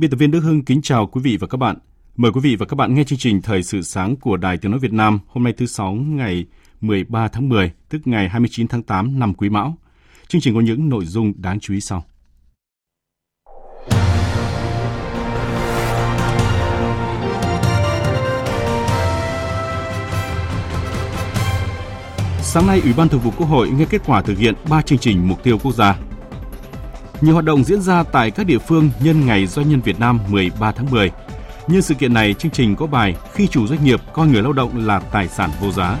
Biên tập viên Đức Hưng kính chào quý vị và các bạn. Mời quý vị và các bạn nghe chương trình Thời sự sáng của Đài Tiếng Nói Việt Nam hôm nay thứ Sáu ngày 13 tháng 10, tức ngày 29 tháng 8 năm Quý Mão. Chương trình có những nội dung đáng chú ý sau. Sáng nay, Ủy ban Thường vụ Quốc hội nghe kết quả thực hiện 3 chương trình mục tiêu quốc gia nhiều hoạt động diễn ra tại các địa phương nhân ngày Doanh nhân Việt Nam 13 tháng 10. Nhân sự kiện này, chương trình có bài Khi chủ doanh nghiệp coi người lao động là tài sản vô giá.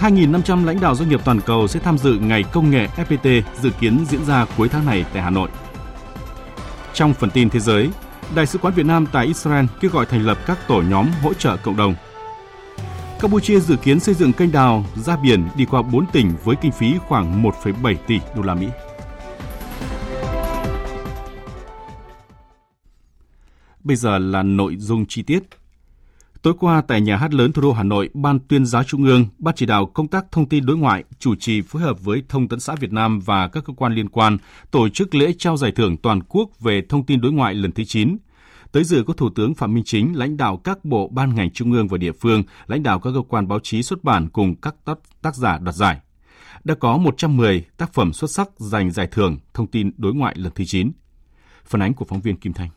2.500 lãnh đạo doanh nghiệp toàn cầu sẽ tham dự Ngày Công nghệ FPT dự kiến diễn ra cuối tháng này tại Hà Nội. Trong phần tin thế giới, Đại sứ quán Việt Nam tại Israel kêu gọi thành lập các tổ nhóm hỗ trợ cộng đồng. Campuchia dự kiến xây dựng kênh đào ra biển đi qua 4 tỉnh với kinh phí khoảng 1,7 tỷ đô la Mỹ. Bây giờ là nội dung chi tiết. Tối qua tại nhà hát lớn thủ đô Hà Nội, Ban tuyên giáo Trung ương, Ban chỉ đạo công tác thông tin đối ngoại chủ trì phối hợp với Thông tấn xã Việt Nam và các cơ quan liên quan tổ chức lễ trao giải thưởng toàn quốc về thông tin đối ngoại lần thứ 9. Tới dự có Thủ tướng Phạm Minh Chính, lãnh đạo các bộ ban ngành trung ương và địa phương, lãnh đạo các cơ quan báo chí xuất bản cùng các tác, tác giả đoạt giải. Đã có 110 tác phẩm xuất sắc giành giải thưởng thông tin đối ngoại lần thứ 9. Phản ánh của phóng viên Kim Thanh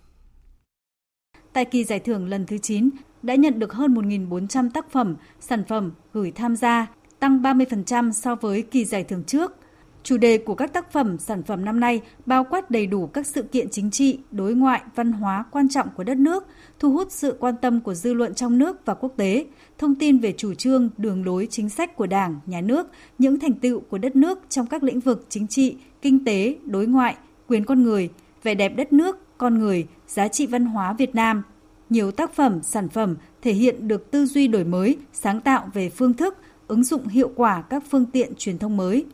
tại kỳ giải thưởng lần thứ 9 đã nhận được hơn 1.400 tác phẩm, sản phẩm gửi tham gia, tăng 30% so với kỳ giải thưởng trước. Chủ đề của các tác phẩm, sản phẩm năm nay bao quát đầy đủ các sự kiện chính trị, đối ngoại, văn hóa quan trọng của đất nước, thu hút sự quan tâm của dư luận trong nước và quốc tế, thông tin về chủ trương, đường lối chính sách của Đảng, Nhà nước, những thành tựu của đất nước trong các lĩnh vực chính trị, kinh tế, đối ngoại, quyền con người, vẻ đẹp đất nước, con người, giá trị văn hóa Việt Nam. Nhiều tác phẩm, sản phẩm thể hiện được tư duy đổi mới, sáng tạo về phương thức, ứng dụng hiệu quả các phương tiện truyền thông mới.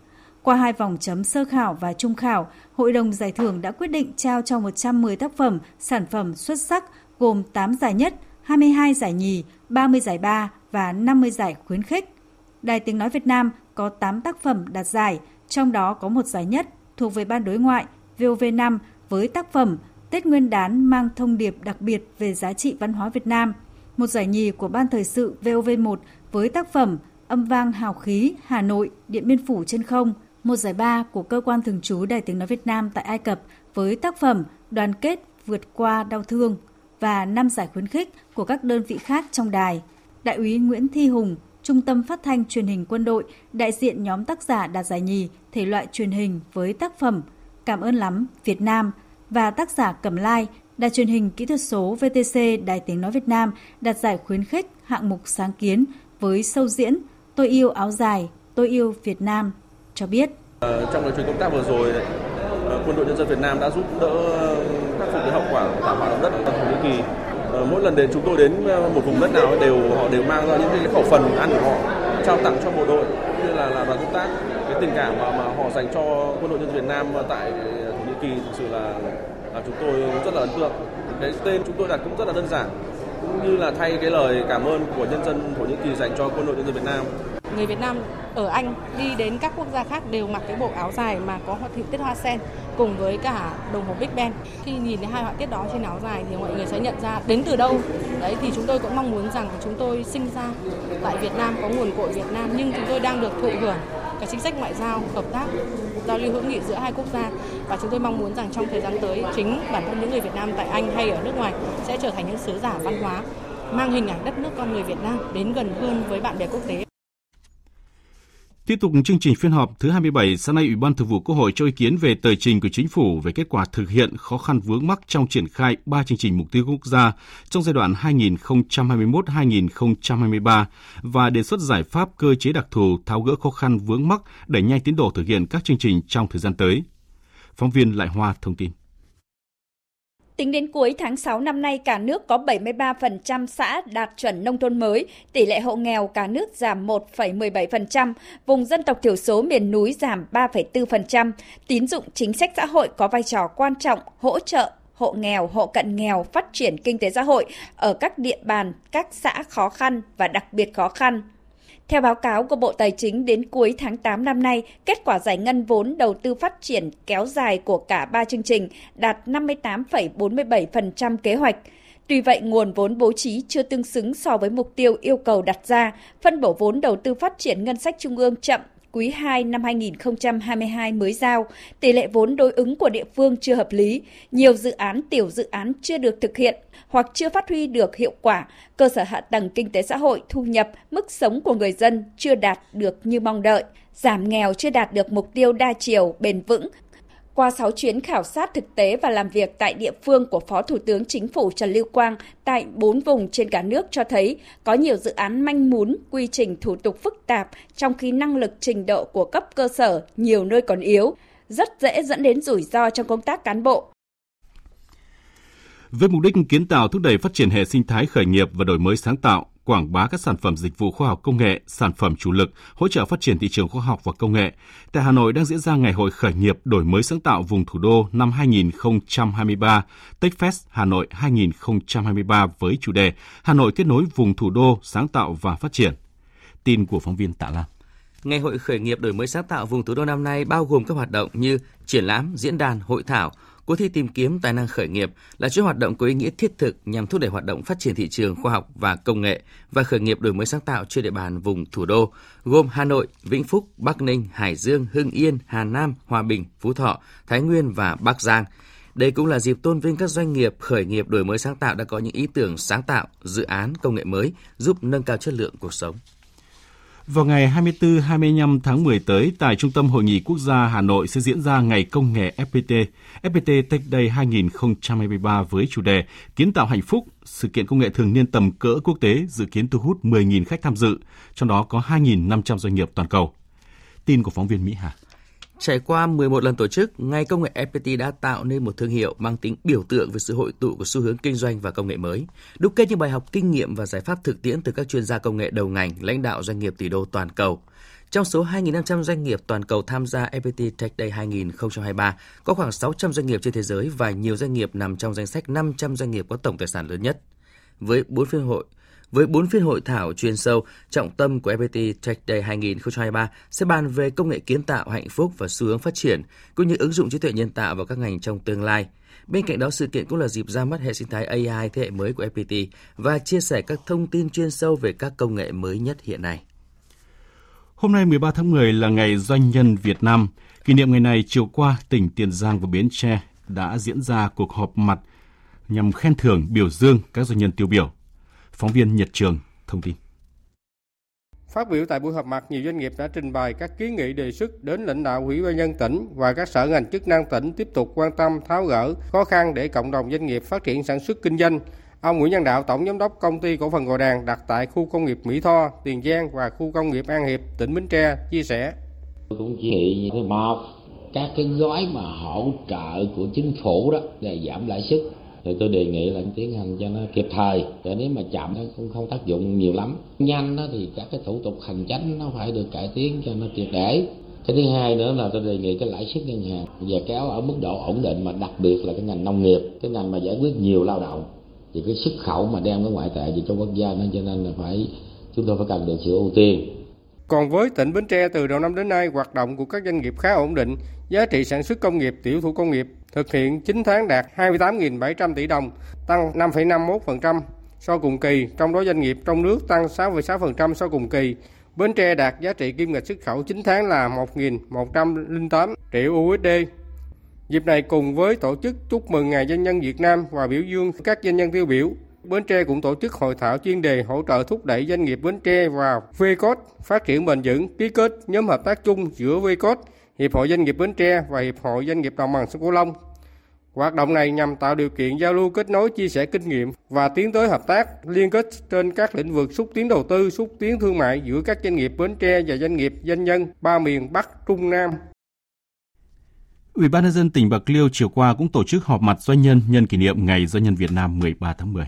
Qua hai vòng chấm sơ khảo và trung khảo, Hội đồng Giải thưởng đã quyết định trao cho 110 tác phẩm, sản phẩm xuất sắc gồm 8 giải nhất, 22 giải nhì, 30 giải ba và 50 giải khuyến khích. Đài Tiếng Nói Việt Nam có 8 tác phẩm đạt giải, trong đó có một giải nhất thuộc về Ban Đối ngoại VOV5 với tác phẩm Tết Nguyên đán mang thông điệp đặc biệt về giá trị văn hóa Việt Nam. Một giải nhì của Ban Thời sự VOV1 với tác phẩm Âm vang hào khí Hà Nội, Điện Biên Phủ trên không. Một giải ba của Cơ quan Thường trú Đài Tiếng Nói Việt Nam tại Ai Cập với tác phẩm Đoàn kết vượt qua đau thương và năm giải khuyến khích của các đơn vị khác trong đài. Đại úy Nguyễn Thi Hùng, Trung tâm Phát thanh Truyền hình Quân đội, đại diện nhóm tác giả đạt giải nhì thể loại truyền hình với tác phẩm Cảm ơn lắm Việt Nam và tác giả Cẩm Lai, Đài truyền hình kỹ thuật số VTC Đài Tiếng Nói Việt Nam đạt giải khuyến khích hạng mục sáng kiến với sâu diễn Tôi yêu áo dài, tôi yêu Việt Nam cho biết. Ờ, trong chuyến công tác vừa rồi, ờ, Quân đội Nhân dân Việt Nam đã giúp đỡ ờ, khắc phục cái hậu quả thảm họa động đất ở Thổ Nhĩ Kỳ. Ờ, mỗi lần đến chúng tôi đến ờ, một vùng đất nào đều họ đều mang ra những cái khẩu phần ăn của họ trao tặng cho bộ đội như là là đoàn công tác cái tình cảm mà, mà họ dành cho quân đội nhân dân Việt Nam tại Thổ Kỳ thực sự là là chúng tôi rất là ấn tượng. Cái tên chúng tôi đặt cũng rất là đơn giản, cũng như là thay cái lời cảm ơn của nhân dân Thổ Nhĩ Kỳ dành cho quân đội nhân dân Việt Nam. Người Việt Nam ở Anh đi đến các quốc gia khác đều mặc cái bộ áo dài mà có họa tiết hoa sen cùng với cả đồng hồ Big Ben. Khi nhìn thấy hai họa tiết đó trên áo dài thì mọi người sẽ nhận ra đến từ đâu. Đấy thì chúng tôi cũng mong muốn rằng chúng tôi sinh ra tại Việt Nam có nguồn cội Việt Nam nhưng chúng tôi đang được thụ hưởng cái chính sách ngoại giao hợp tác, giao lưu hữu nghị giữa hai quốc gia và chúng tôi mong muốn rằng trong thời gian tới, chính bản thân những người Việt Nam tại Anh hay ở nước ngoài sẽ trở thành những sứ giả văn hóa, mang hình ảnh đất nước con người Việt Nam đến gần hơn với bạn bè quốc tế. Tiếp tục chương trình phiên họp thứ 27, sáng nay Ủy ban Thường vụ Quốc hội cho ý kiến về tờ trình của Chính phủ về kết quả thực hiện khó khăn vướng mắc trong triển khai 3 chương trình mục tiêu quốc gia trong giai đoạn 2021-2023 và đề xuất giải pháp cơ chế đặc thù tháo gỡ khó khăn vướng mắc đẩy nhanh tiến độ thực hiện các chương trình trong thời gian tới. Phóng viên Lại Hoa thông tin. Tính đến cuối tháng 6 năm nay, cả nước có 73% xã đạt chuẩn nông thôn mới, tỷ lệ hộ nghèo cả nước giảm 1,17%, vùng dân tộc thiểu số miền núi giảm 3,4%, tín dụng chính sách xã hội có vai trò quan trọng hỗ trợ hộ nghèo, hộ cận nghèo phát triển kinh tế xã hội ở các địa bàn, các xã khó khăn và đặc biệt khó khăn. Theo báo cáo của Bộ Tài chính đến cuối tháng 8 năm nay, kết quả giải ngân vốn đầu tư phát triển kéo dài của cả ba chương trình đạt 58,47% kế hoạch. Tuy vậy, nguồn vốn bố trí chưa tương xứng so với mục tiêu yêu cầu đặt ra, phân bổ vốn đầu tư phát triển ngân sách trung ương chậm quý 2 năm 2022 mới giao, tỷ lệ vốn đối ứng của địa phương chưa hợp lý, nhiều dự án tiểu dự án chưa được thực hiện hoặc chưa phát huy được hiệu quả, cơ sở hạ tầng kinh tế xã hội, thu nhập, mức sống của người dân chưa đạt được như mong đợi, giảm nghèo chưa đạt được mục tiêu đa chiều, bền vững, qua 6 chuyến khảo sát thực tế và làm việc tại địa phương của Phó Thủ tướng Chính phủ Trần Lưu Quang tại 4 vùng trên cả nước cho thấy có nhiều dự án manh mún, quy trình thủ tục phức tạp trong khi năng lực trình độ của cấp cơ sở nhiều nơi còn yếu, rất dễ dẫn đến rủi ro trong công tác cán bộ. Với mục đích kiến tạo thúc đẩy phát triển hệ sinh thái khởi nghiệp và đổi mới sáng tạo, quảng bá các sản phẩm dịch vụ khoa học công nghệ, sản phẩm chủ lực, hỗ trợ phát triển thị trường khoa học và công nghệ. Tại Hà Nội đang diễn ra Ngày hội khởi nghiệp đổi mới sáng tạo vùng thủ đô năm 2023, TechFest Hà Nội 2023 với chủ đề Hà Nội kết nối vùng thủ đô sáng tạo và phát triển. Tin của phóng viên Tạ Lam. Ngày hội khởi nghiệp đổi mới sáng tạo vùng thủ đô năm nay bao gồm các hoạt động như triển lãm, diễn đàn, hội thảo, Cuộc thi tìm kiếm tài năng khởi nghiệp là chuỗi hoạt động có ý nghĩa thiết thực nhằm thúc đẩy hoạt động phát triển thị trường khoa học và công nghệ và khởi nghiệp đổi mới sáng tạo trên địa bàn vùng thủ đô, gồm Hà Nội, Vĩnh Phúc, Bắc Ninh, Hải Dương, Hưng Yên, Hà Nam, Hòa Bình, Phú Thọ, Thái Nguyên và Bắc Giang. Đây cũng là dịp tôn vinh các doanh nghiệp khởi nghiệp đổi mới sáng tạo đã có những ý tưởng sáng tạo, dự án công nghệ mới giúp nâng cao chất lượng cuộc sống. Vào ngày 24-25 tháng 10 tới, tại Trung tâm Hội nghị Quốc gia Hà Nội sẽ diễn ra Ngày Công nghệ FPT, FPT Tech Day 2023 với chủ đề Kiến tạo hạnh phúc, sự kiện công nghệ thường niên tầm cỡ quốc tế dự kiến thu hút 10.000 khách tham dự, trong đó có 2.500 doanh nghiệp toàn cầu. Tin của phóng viên Mỹ Hà. Trải qua 11 lần tổ chức, Ngày Công nghệ FPT đã tạo nên một thương hiệu mang tính biểu tượng về sự hội tụ của xu hướng kinh doanh và công nghệ mới, đúc kết những bài học kinh nghiệm và giải pháp thực tiễn từ các chuyên gia công nghệ đầu ngành, lãnh đạo doanh nghiệp tỷ đô toàn cầu. Trong số 2.500 doanh nghiệp toàn cầu tham gia FPT Tech Day 2023, có khoảng 600 doanh nghiệp trên thế giới và nhiều doanh nghiệp nằm trong danh sách 500 doanh nghiệp có tổng tài sản lớn nhất. Với 4 phiên hội, với 4 phiên hội thảo chuyên sâu, trọng tâm của FPT Tech Day 2023 sẽ bàn về công nghệ kiến tạo hạnh phúc và xu hướng phát triển, cũng như ứng dụng trí tuệ nhân tạo vào các ngành trong tương lai. Bên cạnh đó, sự kiện cũng là dịp ra mắt hệ sinh thái AI thế hệ mới của FPT và chia sẻ các thông tin chuyên sâu về các công nghệ mới nhất hiện nay. Hôm nay 13 tháng 10 là ngày Doanh nhân Việt Nam. Kỷ niệm ngày này, chiều qua, tỉnh Tiền Giang và Bến Tre đã diễn ra cuộc họp mặt nhằm khen thưởng biểu dương các doanh nhân tiêu biểu. Phóng viên Nhật Trường thông tin. Phát biểu tại buổi họp mặt, nhiều doanh nghiệp đã trình bày các kiến nghị đề xuất đến lãnh đạo Ủy ban nhân tỉnh và các sở ngành chức năng tỉnh tiếp tục quan tâm tháo gỡ khó khăn để cộng đồng doanh nghiệp phát triển sản xuất kinh doanh. Ông Nguyễn Văn Đạo, tổng giám đốc công ty cổ phần Gò Đàn đặt tại khu công nghiệp Mỹ Tho, Tiền Giang và khu công nghiệp An Hiệp, tỉnh Bến Tre chia sẻ. Tôi cũng chỉ một các cái gói mà hỗ trợ của chính phủ đó để giảm lãi suất thì tôi đề nghị là tiến hành cho nó kịp thời. Để nếu mà chậm nó cũng không tác dụng nhiều lắm. Nhanh đó thì các cái thủ tục hành chính nó phải được cải tiến cho nó triệt để. Cái thứ hai nữa là tôi đề nghị cái lãi suất ngân hàng và kéo ở mức độ ổn định mà đặc biệt là cái ngành nông nghiệp cái ngành mà giải quyết nhiều lao động. Thì cái xuất khẩu mà đem cái ngoại tệ về cho quốc gia nên cho nên là phải chúng tôi phải cần được sự ưu tiên. Còn với tỉnh Bến Tre từ đầu năm đến nay, hoạt động của các doanh nghiệp khá ổn định, giá trị sản xuất công nghiệp, tiểu thủ công nghiệp thực hiện 9 tháng đạt 28.700 tỷ đồng, tăng 5,51% so cùng kỳ, trong đó doanh nghiệp trong nước tăng 6,6% so cùng kỳ. Bến Tre đạt giá trị kim ngạch xuất khẩu 9 tháng là 1.108 triệu USD. Dịp này cùng với tổ chức chúc mừng Ngày Doanh nhân Việt Nam và biểu dương các doanh nhân tiêu biểu, Bến Tre cũng tổ chức hội thảo chuyên đề hỗ trợ thúc đẩy doanh nghiệp Bến Tre vào VCOT phát triển bền vững, ký kết nhóm hợp tác chung giữa VCOT, Hiệp hội Doanh nghiệp Bến Tre và Hiệp hội Doanh nghiệp Đồng bằng sông Cửu Long. Hoạt động này nhằm tạo điều kiện giao lưu kết nối chia sẻ kinh nghiệm và tiến tới hợp tác liên kết trên các lĩnh vực xúc tiến đầu tư, xúc tiến thương mại giữa các doanh nghiệp Bến Tre và doanh nghiệp doanh nhân ba miền Bắc, Trung, Nam. Ủy ban nhân dân tỉnh Bạc Liêu chiều qua cũng tổ chức họp mặt doanh nhân nhân kỷ niệm Ngày Doanh nhân Việt Nam 13 tháng 10.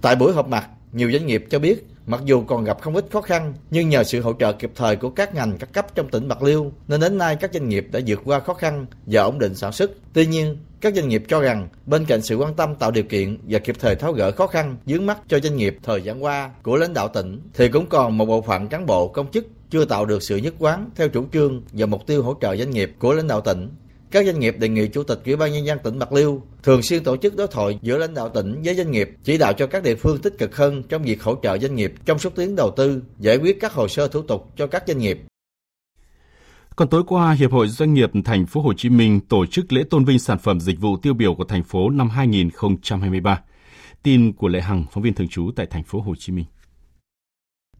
Tại buổi họp mặt, nhiều doanh nghiệp cho biết mặc dù còn gặp không ít khó khăn nhưng nhờ sự hỗ trợ kịp thời của các ngành các cấp trong tỉnh Bạc Liêu nên đến nay các doanh nghiệp đã vượt qua khó khăn và ổn định sản xuất. Tuy nhiên, các doanh nghiệp cho rằng bên cạnh sự quan tâm tạo điều kiện và kịp thời tháo gỡ khó khăn vướng mắt cho doanh nghiệp thời gian qua của lãnh đạo tỉnh thì cũng còn một bộ phận cán bộ công chức chưa tạo được sự nhất quán theo chủ trương và mục tiêu hỗ trợ doanh nghiệp của lãnh đạo tỉnh các doanh nghiệp đề nghị Chủ tịch Ủy ban Nhân dân tỉnh Bạc Liêu thường xuyên tổ chức đối thoại giữa lãnh đạo tỉnh với doanh nghiệp, chỉ đạo cho các địa phương tích cực hơn trong việc hỗ trợ doanh nghiệp trong xúc tiến đầu tư, giải quyết các hồ sơ thủ tục cho các doanh nghiệp. Còn tối qua, Hiệp hội Doanh nghiệp Thành phố Hồ Chí Minh tổ chức lễ tôn vinh sản phẩm dịch vụ tiêu biểu của thành phố năm 2023. Tin của Lệ Hằng, phóng viên thường trú tại Thành phố Hồ Chí Minh.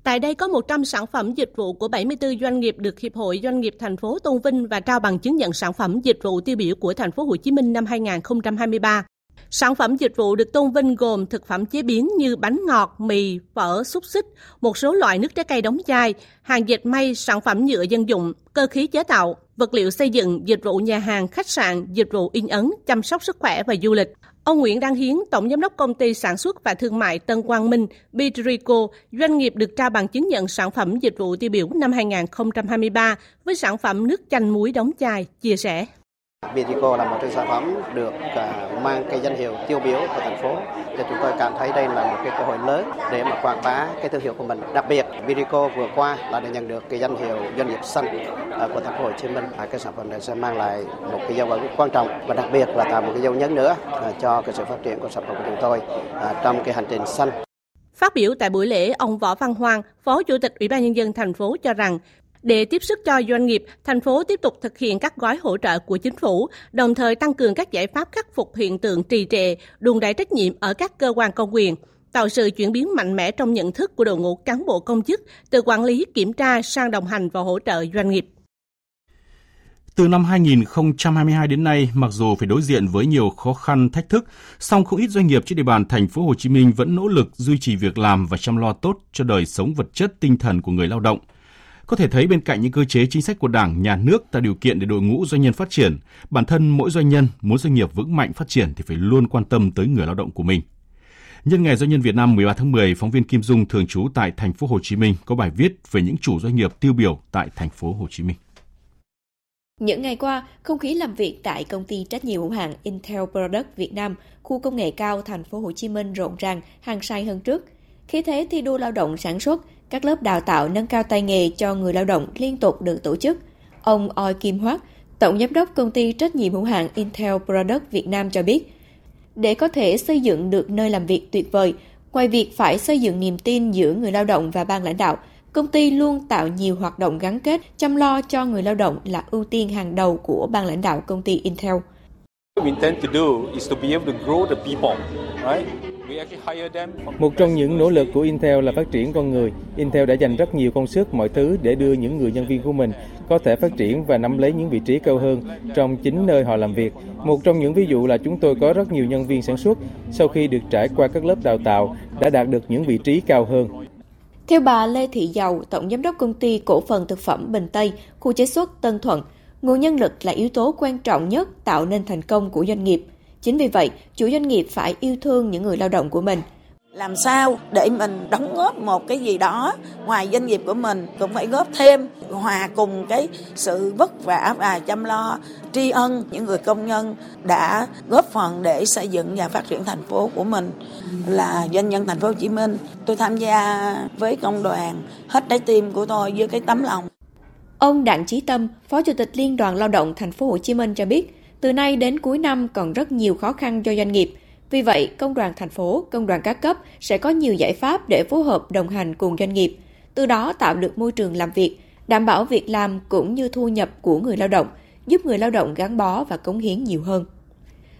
Tại đây có 100 sản phẩm dịch vụ của 74 doanh nghiệp được Hiệp hội Doanh nghiệp thành phố tôn vinh và trao bằng chứng nhận sản phẩm dịch vụ tiêu biểu của thành phố Hồ Chí Minh năm 2023. Sản phẩm dịch vụ được tôn vinh gồm thực phẩm chế biến như bánh ngọt, mì, phở, xúc xích, một số loại nước trái cây đóng chai, hàng dệt may, sản phẩm nhựa dân dụng, cơ khí chế tạo, vật liệu xây dựng, dịch vụ nhà hàng, khách sạn, dịch vụ in ấn, chăm sóc sức khỏe và du lịch. Ông Nguyễn Đăng Hiến, Tổng Giám đốc Công ty Sản xuất và Thương mại Tân Quang Minh, Bitrico, doanh nghiệp được trao bằng chứng nhận sản phẩm dịch vụ tiêu biểu năm 2023 với sản phẩm nước chanh muối đóng chai, chia sẻ. Vitico là một trong sản phẩm được à, mang cái danh hiệu tiêu biểu của thành phố cho chúng tôi cảm thấy đây là một cái cơ hội lớn để mà quảng bá cái thương hiệu của mình. Đặc biệt Vitico vừa qua là đã nhận được cái danh hiệu doanh nghiệp xanh à, của thành phố Hồ Chí Minh. À, cái sản phẩm này sẽ mang lại một cái dấu ấn quan trọng và đặc biệt là tạo một cái dấu nhấn nữa cho cái sự phát triển của sản phẩm của chúng tôi trong cái hành trình xanh. Phát biểu tại buổi lễ, ông Võ Văn hoàng Phó Chủ tịch Ủy ban nhân dân thành phố cho rằng để tiếp sức cho doanh nghiệp, thành phố tiếp tục thực hiện các gói hỗ trợ của chính phủ, đồng thời tăng cường các giải pháp khắc phục hiện tượng trì trệ, đùn đẩy trách nhiệm ở các cơ quan công quyền, tạo sự chuyển biến mạnh mẽ trong nhận thức của đội ngũ cán bộ công chức từ quản lý, kiểm tra sang đồng hành và hỗ trợ doanh nghiệp. Từ năm 2022 đến nay, mặc dù phải đối diện với nhiều khó khăn, thách thức, song không ít doanh nghiệp trên địa bàn thành phố Hồ Chí Minh vẫn nỗ lực duy trì việc làm và chăm lo tốt cho đời sống vật chất tinh thần của người lao động – có thể thấy bên cạnh những cơ chế chính sách của Đảng, Nhà nước tạo điều kiện để đội ngũ doanh nhân phát triển, bản thân mỗi doanh nhân muốn doanh nghiệp vững mạnh phát triển thì phải luôn quan tâm tới người lao động của mình. Nhân ngày Doanh nhân Việt Nam 13 tháng 10, phóng viên Kim Dung thường trú tại thành phố Hồ Chí Minh có bài viết về những chủ doanh nghiệp tiêu biểu tại thành phố Hồ Chí Minh. Những ngày qua, không khí làm việc tại công ty trách nhiệm hữu hạn Intel Product Việt Nam, khu công nghệ cao thành phố Hồ Chí Minh rộn ràng, hàng say hơn trước. Khí thế thi đua lao động sản xuất, các lớp đào tạo nâng cao tay nghề cho người lao động liên tục được tổ chức. Ông Oi Kim Hoắc, Tổng Giám đốc Công ty Trách nhiệm hữu hạn Intel Product Việt Nam cho biết, để có thể xây dựng được nơi làm việc tuyệt vời, ngoài việc phải xây dựng niềm tin giữa người lao động và ban lãnh đạo, công ty luôn tạo nhiều hoạt động gắn kết, chăm lo cho người lao động là ưu tiên hàng đầu của ban lãnh đạo công ty Intel. We intend to do is to be able to grow the people, right? Một trong những nỗ lực của Intel là phát triển con người. Intel đã dành rất nhiều công sức mọi thứ để đưa những người nhân viên của mình có thể phát triển và nắm lấy những vị trí cao hơn trong chính nơi họ làm việc. Một trong những ví dụ là chúng tôi có rất nhiều nhân viên sản xuất sau khi được trải qua các lớp đào tạo đã đạt được những vị trí cao hơn. Theo bà Lê Thị Dầu, Tổng Giám đốc Công ty Cổ phần Thực phẩm Bình Tây, khu chế xuất Tân Thuận, nguồn nhân lực là yếu tố quan trọng nhất tạo nên thành công của doanh nghiệp. Chính vì vậy, chủ doanh nghiệp phải yêu thương những người lao động của mình. Làm sao để mình đóng góp một cái gì đó ngoài doanh nghiệp của mình cũng phải góp thêm hòa cùng cái sự vất vả và chăm lo tri ân những người công nhân đã góp phần để xây dựng và phát triển thành phố của mình là doanh nhân thành phố Hồ Chí Minh. Tôi tham gia với công đoàn hết trái tim của tôi với cái tấm lòng. Ông Đặng Chí Tâm, Phó Chủ tịch Liên đoàn Lao động thành phố Hồ Chí Minh cho biết, từ nay đến cuối năm còn rất nhiều khó khăn cho doanh nghiệp. Vì vậy, công đoàn thành phố, công đoàn các cấp sẽ có nhiều giải pháp để phối hợp đồng hành cùng doanh nghiệp, từ đó tạo được môi trường làm việc, đảm bảo việc làm cũng như thu nhập của người lao động, giúp người lao động gắn bó và cống hiến nhiều hơn.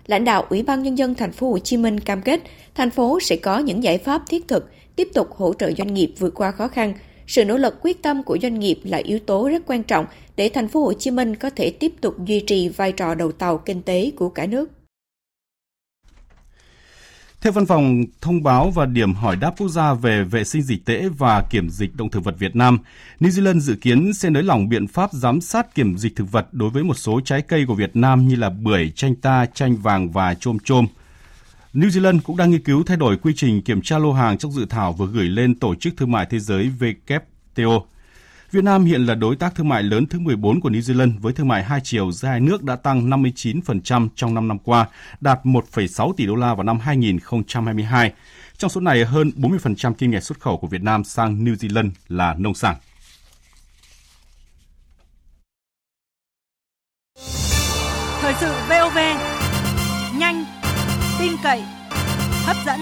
lãnh đạo Ủy ban nhân dân thành phố Hồ Chí Minh cam kết thành phố sẽ có những giải pháp thiết thực tiếp tục hỗ trợ doanh nghiệp vượt qua khó khăn. Sự nỗ lực quyết tâm của doanh nghiệp là yếu tố rất quan trọng để thành phố Hồ Chí Minh có thể tiếp tục duy trì vai trò đầu tàu kinh tế của cả nước. Theo Văn phòng Thông báo và Điểm hỏi đáp quốc gia về vệ sinh dịch tễ và kiểm dịch động thực vật Việt Nam, New Zealand dự kiến sẽ nới lỏng biện pháp giám sát kiểm dịch thực vật đối với một số trái cây của Việt Nam như là bưởi, chanh ta, chanh vàng và chôm chôm. New Zealand cũng đang nghiên cứu thay đổi quy trình kiểm tra lô hàng trong dự thảo vừa gửi lên Tổ chức Thương mại Thế giới WTO. Việt Nam hiện là đối tác thương mại lớn thứ 14 của New Zealand với thương mại hai chiều giữa hai nước đã tăng 59% trong 5 năm qua, đạt 1,6 tỷ đô la vào năm 2022. Trong số này, hơn 40% kim ngạch xuất khẩu của Việt Nam sang New Zealand là nông sản. Thời sự VOV, tin cậy, hấp dẫn.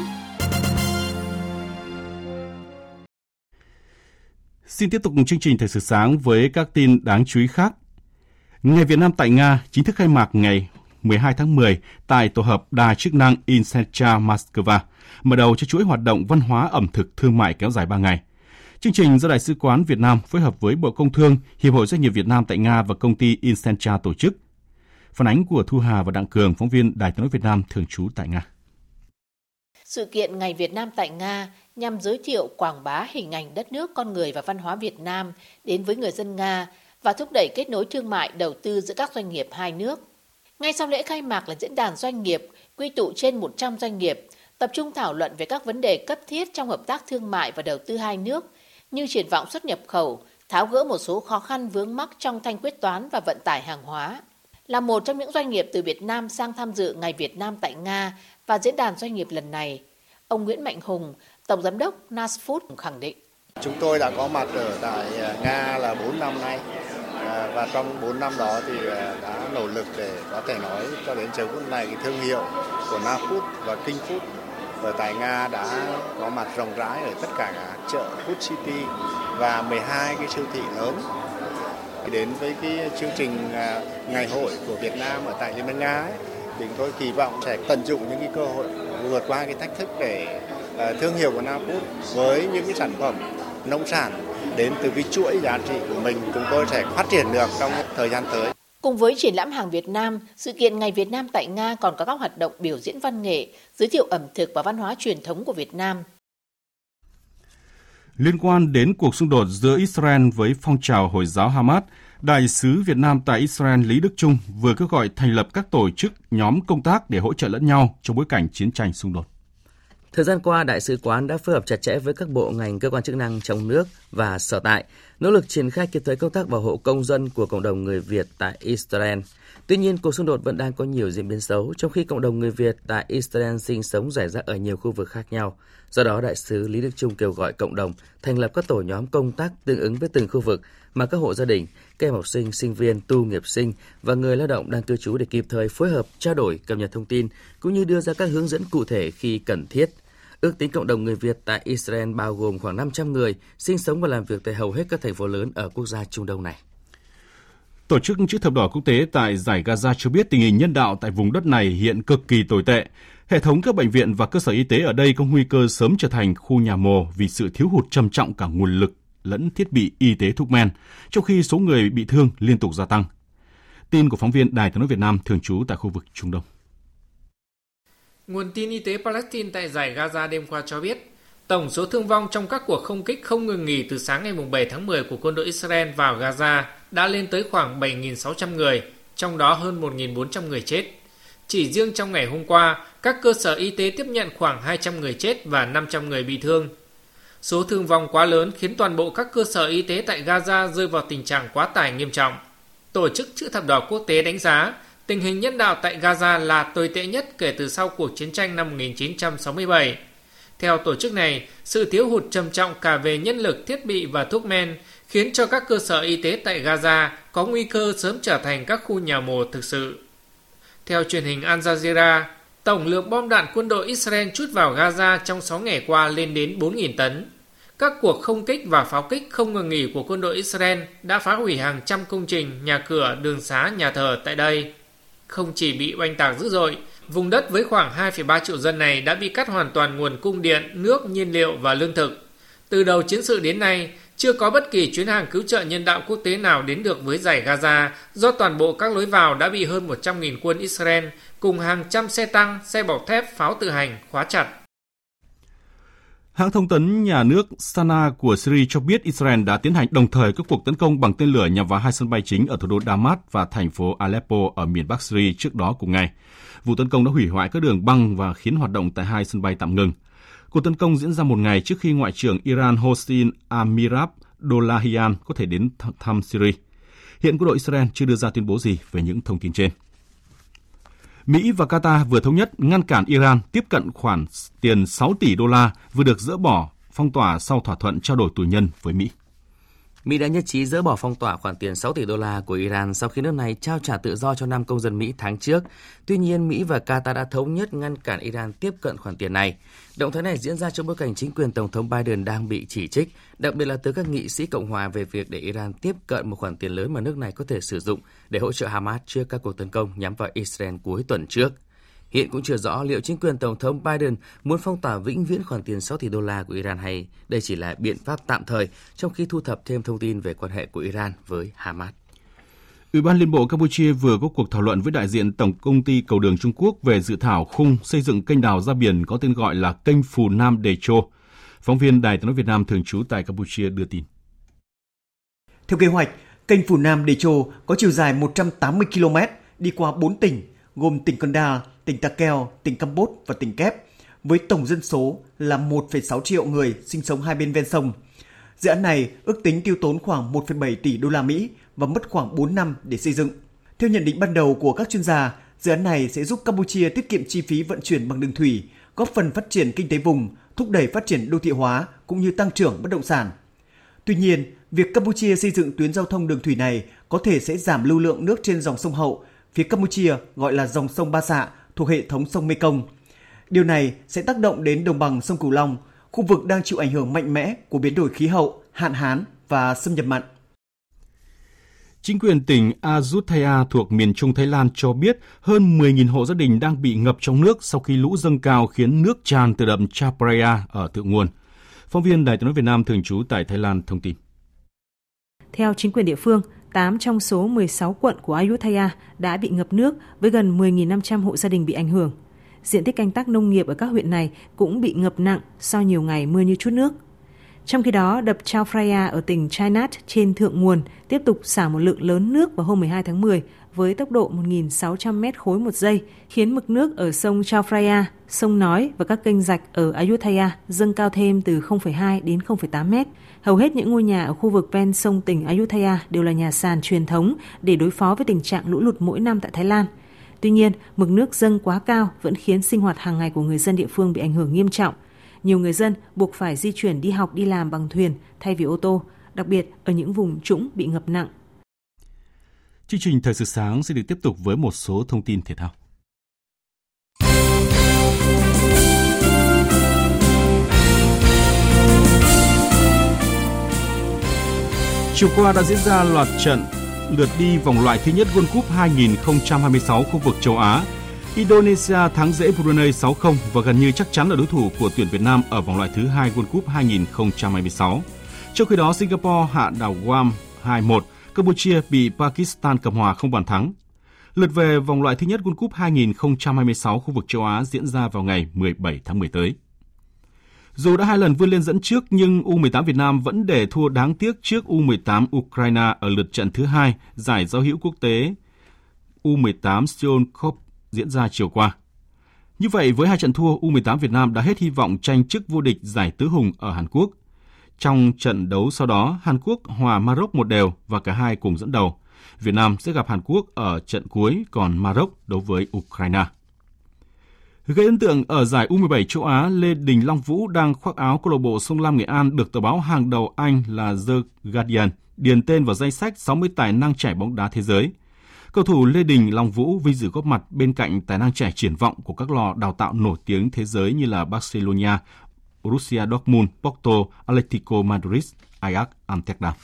Xin tiếp tục chương trình Thời sự sáng với các tin đáng chú ý khác. Ngày Việt Nam tại Nga chính thức khai mạc ngày 12 tháng 10 tại tổ hợp đa chức năng Insencha Moscow, mở đầu cho chuỗi hoạt động văn hóa ẩm thực thương mại kéo dài 3 ngày. Chương trình do Đại sứ quán Việt Nam phối hợp với Bộ Công Thương, Hiệp hội Doanh nghiệp Việt Nam tại Nga và công ty Insencha tổ chức. Phản ánh của Thu Hà và Đặng Cường, phóng viên Đài tiếng nói Việt Nam thường trú tại Nga. Sự kiện Ngày Việt Nam tại Nga nhằm giới thiệu quảng bá hình ảnh đất nước, con người và văn hóa Việt Nam đến với người dân Nga và thúc đẩy kết nối thương mại đầu tư giữa các doanh nghiệp hai nước. Ngay sau lễ khai mạc là diễn đàn doanh nghiệp, quy tụ trên 100 doanh nghiệp, tập trung thảo luận về các vấn đề cấp thiết trong hợp tác thương mại và đầu tư hai nước, như triển vọng xuất nhập khẩu, tháo gỡ một số khó khăn vướng mắc trong thanh quyết toán và vận tải hàng hóa. Là một trong những doanh nghiệp từ Việt Nam sang tham dự Ngày Việt Nam tại Nga và diễn đàn doanh nghiệp lần này, ông Nguyễn Mạnh Hùng, Tổng Giám đốc Nasfood khẳng định. Chúng tôi đã có mặt ở tại ờ, Nga là 4 năm nay ờ, và trong 4 năm đó thì ờ, đã nỗ lực để có thể nói cho đến giờ phút này cái thương hiệu của Nafood và King Food ở tại Nga đã có mặt rộng rãi ở tất cả các chợ Food City và 12 cái siêu thị lớn. Đến với cái chương trình à, ngày hội của Việt Nam ở tại Liên bang Nga ấy, thì chúng tôi kỳ vọng sẽ tận dụng những cái cơ hội vượt qua cái thách thức để à, thương hiệu của Naput với những cái sản phẩm nông sản đến từ cái chuỗi giá trị của mình chúng tôi sẽ phát triển được trong thời gian tới. Cùng với triển lãm hàng Việt Nam, sự kiện Ngày Việt Nam tại Nga còn có các hoạt động biểu diễn văn nghệ, giới thiệu ẩm thực và văn hóa truyền thống của Việt Nam. Liên quan đến cuộc xung đột giữa Israel với phong trào Hồi giáo Hamas, Đại sứ Việt Nam tại Israel Lý Đức Trung vừa kêu gọi thành lập các tổ chức, nhóm công tác để hỗ trợ lẫn nhau trong bối cảnh chiến tranh xung đột. Thời gian qua, Đại sứ quán đã phối hợp chặt chẽ với các bộ ngành cơ quan chức năng trong nước và sở tại, nỗ lực triển khai kịp thời công tác bảo hộ công dân của cộng đồng người Việt tại Israel. Tuy nhiên, cuộc xung đột vẫn đang có nhiều diễn biến xấu, trong khi cộng đồng người Việt tại Israel sinh sống rải rác ở nhiều khu vực khác nhau. Do đó, Đại sứ Lý Đức Trung kêu gọi cộng đồng thành lập các tổ nhóm công tác tương ứng với từng khu vực mà các hộ gia đình, các em học sinh, sinh viên, tu nghiệp sinh và người lao động đang cư trú để kịp thời phối hợp, trao đổi, cập nhật thông tin, cũng như đưa ra các hướng dẫn cụ thể khi cần thiết. Ước tính cộng đồng người Việt tại Israel bao gồm khoảng 500 người sinh sống và làm việc tại hầu hết các thành phố lớn ở quốc gia Trung Đông này. Tổ chức Chữ thập đỏ quốc tế tại giải Gaza cho biết tình hình nhân đạo tại vùng đất này hiện cực kỳ tồi tệ. Hệ thống các bệnh viện và cơ sở y tế ở đây có nguy cơ sớm trở thành khu nhà mồ vì sự thiếu hụt trầm trọng cả nguồn lực lẫn thiết bị y tế thuốc men, trong khi số người bị thương liên tục gia tăng. Tin của phóng viên Đài tiếng nói Việt Nam thường trú tại khu vực Trung Đông. Nguồn tin y tế Palestine tại giải Gaza đêm qua cho biết, tổng số thương vong trong các cuộc không kích không ngừng nghỉ từ sáng ngày 7 tháng 10 của quân đội Israel vào Gaza đã lên tới khoảng 7.600 người, trong đó hơn 1.400 người chết. Chỉ riêng trong ngày hôm qua, các cơ sở y tế tiếp nhận khoảng 200 người chết và 500 người bị thương. Số thương vong quá lớn khiến toàn bộ các cơ sở y tế tại Gaza rơi vào tình trạng quá tải nghiêm trọng. Tổ chức Chữ thập đỏ quốc tế đánh giá tình hình nhân đạo tại Gaza là tồi tệ nhất kể từ sau cuộc chiến tranh năm 1967. Theo tổ chức này, sự thiếu hụt trầm trọng cả về nhân lực, thiết bị và thuốc men khiến cho các cơ sở y tế tại Gaza có nguy cơ sớm trở thành các khu nhà mồ thực sự. Theo truyền hình Al Jazeera, tổng lượng bom đạn quân đội Israel chút vào Gaza trong 6 ngày qua lên đến 4.000 tấn. Các cuộc không kích và pháo kích không ngừng nghỉ của quân đội Israel đã phá hủy hàng trăm công trình, nhà cửa, đường xá, nhà thờ tại đây không chỉ bị oanh tạc dữ dội vùng đất với khoảng 2,3 triệu dân này đã bị cắt hoàn toàn nguồn cung điện, nước, nhiên liệu và lương thực. Từ đầu chiến sự đến nay, chưa có bất kỳ chuyến hàng cứu trợ nhân đạo quốc tế nào đến được với giải Gaza do toàn bộ các lối vào đã bị hơn 100.000 quân Israel cùng hàng trăm xe tăng, xe bọc thép, pháo tự hành khóa chặt. Hãng thông tấn nhà nước Sana của Syria cho biết Israel đã tiến hành đồng thời các cuộc tấn công bằng tên lửa nhằm vào hai sân bay chính ở thủ đô Damas và thành phố Aleppo ở miền Bắc Syria trước đó cùng ngày. Vụ tấn công đã hủy hoại các đường băng và khiến hoạt động tại hai sân bay tạm ngừng. Cuộc tấn công diễn ra một ngày trước khi Ngoại trưởng Iran Hossein Amirab Dolahian có thể đến thăm Syria. Hiện quân đội Israel chưa đưa ra tuyên bố gì về những thông tin trên. Mỹ và Qatar vừa thống nhất ngăn cản Iran tiếp cận khoản tiền 6 tỷ đô la vừa được dỡ bỏ phong tỏa sau thỏa thuận trao đổi tù nhân với Mỹ. Mỹ đã nhất trí dỡ bỏ phong tỏa khoản tiền 6 tỷ đô la của Iran sau khi nước này trao trả tự do cho 5 công dân Mỹ tháng trước. Tuy nhiên, Mỹ và Qatar đã thống nhất ngăn cản Iran tiếp cận khoản tiền này. Động thái này diễn ra trong bối cảnh chính quyền Tổng thống Biden đang bị chỉ trích, đặc biệt là từ các nghị sĩ Cộng hòa về việc để Iran tiếp cận một khoản tiền lớn mà nước này có thể sử dụng để hỗ trợ Hamas trước các cuộc tấn công nhắm vào Israel cuối tuần trước. Hiện cũng chưa rõ liệu chính quyền Tổng thống Biden muốn phong tỏa vĩnh viễn khoản tiền 6 tỷ đô la của Iran hay đây chỉ là biện pháp tạm thời trong khi thu thập thêm thông tin về quan hệ của Iran với Hamas. Ủy ban Liên bộ Campuchia vừa có cuộc thảo luận với đại diện Tổng công ty Cầu đường Trung Quốc về dự thảo khung xây dựng kênh đào ra biển có tên gọi là kênh Phù Nam Đề Chô. Phóng viên Đài tiếng nói Việt Nam thường trú tại Campuchia đưa tin. Theo kế hoạch, kênh Phù Nam Đề Chô có chiều dài 180 km, đi qua 4 tỉnh, gồm tỉnh Konda, tỉnh Takeo, tỉnh Campos và tỉnh Kép, với tổng dân số là 1,6 triệu người sinh sống hai bên ven sông. Dự án này ước tính tiêu tốn khoảng 1,7 tỷ đô la Mỹ và mất khoảng 4 năm để xây dựng. Theo nhận định ban đầu của các chuyên gia, dự án này sẽ giúp Campuchia tiết kiệm chi phí vận chuyển bằng đường thủy, góp phần phát triển kinh tế vùng, thúc đẩy phát triển đô thị hóa cũng như tăng trưởng bất động sản. Tuy nhiên, việc Campuchia xây dựng tuyến giao thông đường thủy này có thể sẽ giảm lưu lượng nước trên dòng sông Hậu, phía Campuchia gọi là dòng sông Ba Sạ thuộc hệ thống sông Mekong. Điều này sẽ tác động đến đồng bằng sông Cửu Long, khu vực đang chịu ảnh hưởng mạnh mẽ của biến đổi khí hậu, hạn hán và xâm nhập mặn. Chính quyền tỉnh Ayutthaya thuộc miền Trung Thái Lan cho biết hơn 10.000 hộ gia đình đang bị ngập trong nước sau khi lũ dâng cao khiến nước tràn từ đập Chapraya ở thượng nguồn. Phóng viên Đài tiếng nói Việt Nam thường trú tại Thái Lan thông tin. Theo chính quyền địa phương, 8 trong số 16 quận của Ayutthaya đã bị ngập nước với gần 10.500 hộ gia đình bị ảnh hưởng. Diện tích canh tác nông nghiệp ở các huyện này cũng bị ngập nặng sau nhiều ngày mưa như chút nước. Trong khi đó, đập Chao Phraya ở tỉnh Chainat trên thượng nguồn tiếp tục xả một lượng lớn nước vào hôm 12 tháng 10 với tốc độ 1.600 mét khối một giây, khiến mực nước ở sông Chao Phraya, sông Nói và các kênh rạch ở Ayutthaya dâng cao thêm từ 0,2 đến 0,8 mét. Hầu hết những ngôi nhà ở khu vực ven sông tỉnh Ayutthaya đều là nhà sàn truyền thống để đối phó với tình trạng lũ lụt mỗi năm tại Thái Lan. Tuy nhiên, mực nước dâng quá cao vẫn khiến sinh hoạt hàng ngày của người dân địa phương bị ảnh hưởng nghiêm trọng. Nhiều người dân buộc phải di chuyển đi học đi làm bằng thuyền thay vì ô tô, đặc biệt ở những vùng trũng bị ngập nặng. Chương trình Thời sự sáng sẽ được tiếp tục với một số thông tin thể thao. Chiều qua đã diễn ra loạt trận lượt đi vòng loại thứ nhất World Cup 2026 khu vực châu Á. Indonesia thắng dễ Brunei 6-0 và gần như chắc chắn là đối thủ của tuyển Việt Nam ở vòng loại thứ hai World Cup 2026. Trong khi đó, Singapore hạ đảo Guam 2-1, Campuchia bị Pakistan cầm hòa không bàn thắng. Lượt về vòng loại thứ nhất World Cup 2026 khu vực châu Á diễn ra vào ngày 17 tháng 10 tới. Dù đã hai lần vươn lên dẫn trước nhưng U18 Việt Nam vẫn để thua đáng tiếc trước U18 Ukraine ở lượt trận thứ hai giải giao hữu quốc tế U18 Seoul Cup diễn ra chiều qua. Như vậy, với hai trận thua, U18 Việt Nam đã hết hy vọng tranh chức vô địch giải tứ hùng ở Hàn Quốc. Trong trận đấu sau đó, Hàn Quốc hòa Maroc một đều và cả hai cùng dẫn đầu. Việt Nam sẽ gặp Hàn Quốc ở trận cuối, còn Maroc đấu với Ukraine. Gây ấn tượng ở giải U17 châu Á, Lê Đình Long Vũ đang khoác áo câu lạc bộ Sông Lam Nghệ An được tờ báo hàng đầu Anh là The Guardian điền tên vào danh sách 60 tài năng trẻ bóng đá thế giới. Cầu thủ Lê Đình Long Vũ vinh dự góp mặt bên cạnh tài năng trẻ triển vọng của các lò đào tạo nổi tiếng thế giới như là Barcelona, Borussia Dortmund, Porto, Atletico Madrid, Ajax Amsterdam.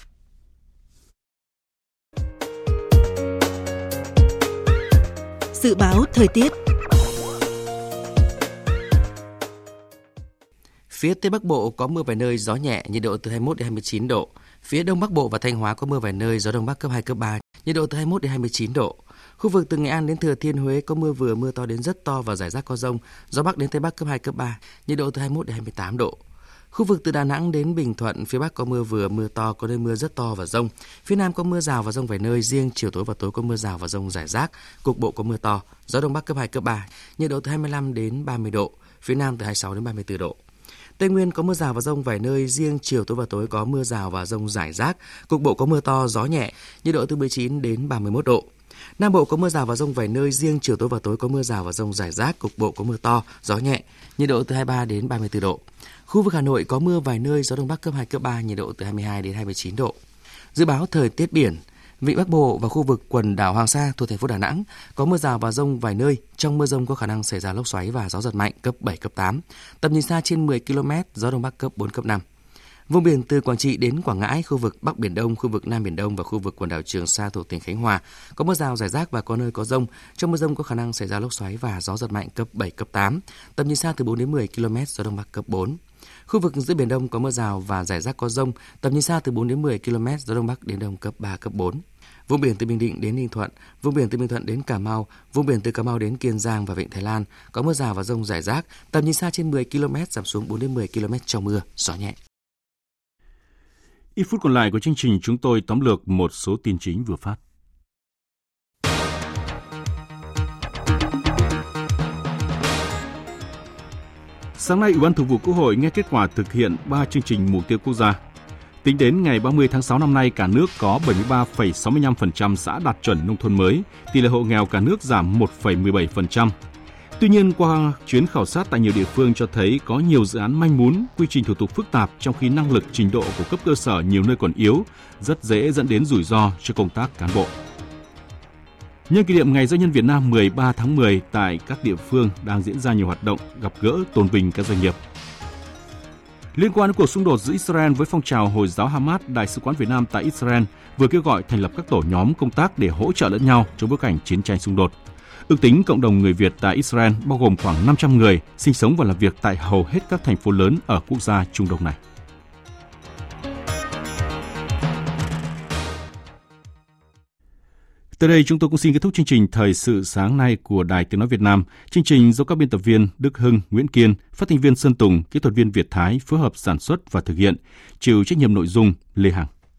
Dự báo thời tiết Phía Tây Bắc Bộ có mưa vài nơi, gió nhẹ, nhiệt độ từ 21 đến 29 độ. Phía Đông Bắc Bộ và Thanh Hóa có mưa vài nơi, gió Đông Bắc cấp 2, cấp 3, nhiệt độ từ 21 đến 29 độ. Khu vực từ Nghệ An đến Thừa Thiên Huế có mưa vừa, mưa to đến rất to và rải rác có rông, gió Bắc đến Tây Bắc cấp 2, cấp 3, nhiệt độ từ 21 đến 28 độ. Khu vực từ Đà Nẵng đến Bình Thuận, phía Bắc có mưa vừa, mưa to, có nơi mưa rất to và rông. Phía Nam có mưa rào và rông vài nơi, riêng chiều tối và tối có mưa rào và rông rải rác, cục bộ có mưa to, gió Đông Bắc cấp 2, cấp 3, nhiệt độ từ 25 đến 30 độ, phía Nam từ 26 đến 34 độ. Tây Nguyên có mưa rào và rông vài nơi, riêng chiều tối và tối có mưa rào và rông rải rác, cục bộ có mưa to, gió nhẹ, nhiệt độ từ 19 đến 31 độ. Nam Bộ có mưa rào và rông vài nơi, riêng chiều tối và tối có mưa rào và rông rải rác, cục bộ có mưa to, gió nhẹ, nhiệt độ từ 23 đến 34 độ. Khu vực Hà Nội có mưa vài nơi, gió đông bắc cấp 2 cấp 3, nhiệt độ từ 22 đến 29 độ. Dự báo thời tiết biển, Vịnh Bắc Bộ và khu vực quần đảo Hoàng Sa thuộc thành phố Đà Nẵng có mưa rào và rông vài nơi. Trong mưa rông có khả năng xảy ra lốc xoáy và gió giật mạnh cấp 7, cấp 8. Tầm nhìn xa trên 10 km, gió đông bắc cấp 4, cấp 5. Vùng biển từ Quảng Trị đến Quảng Ngãi, khu vực Bắc Biển Đông, khu vực Nam Biển Đông và khu vực quần đảo Trường Sa thuộc tỉnh Khánh Hòa có mưa rào rải rác và có nơi có rông. Trong mưa rông có khả năng xảy ra lốc xoáy và gió giật mạnh cấp 7, cấp 8. Tầm nhìn xa từ 4 đến 10 km, gió đông bắc cấp 4. Khu vực giữa Biển Đông có mưa rào và rải rác có rông, tầm nhìn xa từ 4 đến 10 km, gió Đông Bắc đến Đông cấp 3, cấp 4. Vùng biển từ Bình Định đến Ninh Thuận, vùng biển từ Bình Thuận đến Cà Mau, vùng biển từ Cà Mau đến Kiên Giang và Vịnh Thái Lan có mưa rào và rông rải rác, tầm nhìn xa trên 10 km, giảm xuống 4 đến 10 km trong mưa, gió nhẹ. Ít phút còn lại của chương trình chúng tôi tóm lược một số tin chính vừa phát. Sáng nay, Ủy ban Thường vụ Quốc hội nghe kết quả thực hiện 3 chương trình mục tiêu quốc gia. Tính đến ngày 30 tháng 6 năm nay, cả nước có 73,65% xã đạt chuẩn nông thôn mới, tỷ lệ hộ nghèo cả nước giảm 1,17%. Tuy nhiên, qua chuyến khảo sát tại nhiều địa phương cho thấy có nhiều dự án manh mún, quy trình thủ tục phức tạp trong khi năng lực trình độ của cấp cơ sở nhiều nơi còn yếu, rất dễ dẫn đến rủi ro cho công tác cán bộ. Nhân kỷ niệm Ngày Doanh nhân Việt Nam 13 tháng 10 tại các địa phương đang diễn ra nhiều hoạt động gặp gỡ tôn vinh các doanh nghiệp. Liên quan đến cuộc xung đột giữa Israel với phong trào Hồi giáo Hamas, Đại sứ quán Việt Nam tại Israel vừa kêu gọi thành lập các tổ nhóm công tác để hỗ trợ lẫn nhau trong bối cảnh chiến tranh xung đột. Ước tính cộng đồng người Việt tại Israel bao gồm khoảng 500 người sinh sống và làm việc tại hầu hết các thành phố lớn ở quốc gia Trung Đông này. Tới đây chúng tôi cũng xin kết thúc chương trình Thời sự sáng nay của Đài Tiếng Nói Việt Nam. Chương trình do các biên tập viên Đức Hưng, Nguyễn Kiên, phát thanh viên Sơn Tùng, kỹ thuật viên Việt Thái phối hợp sản xuất và thực hiện. Chịu trách nhiệm nội dung Lê Hằng.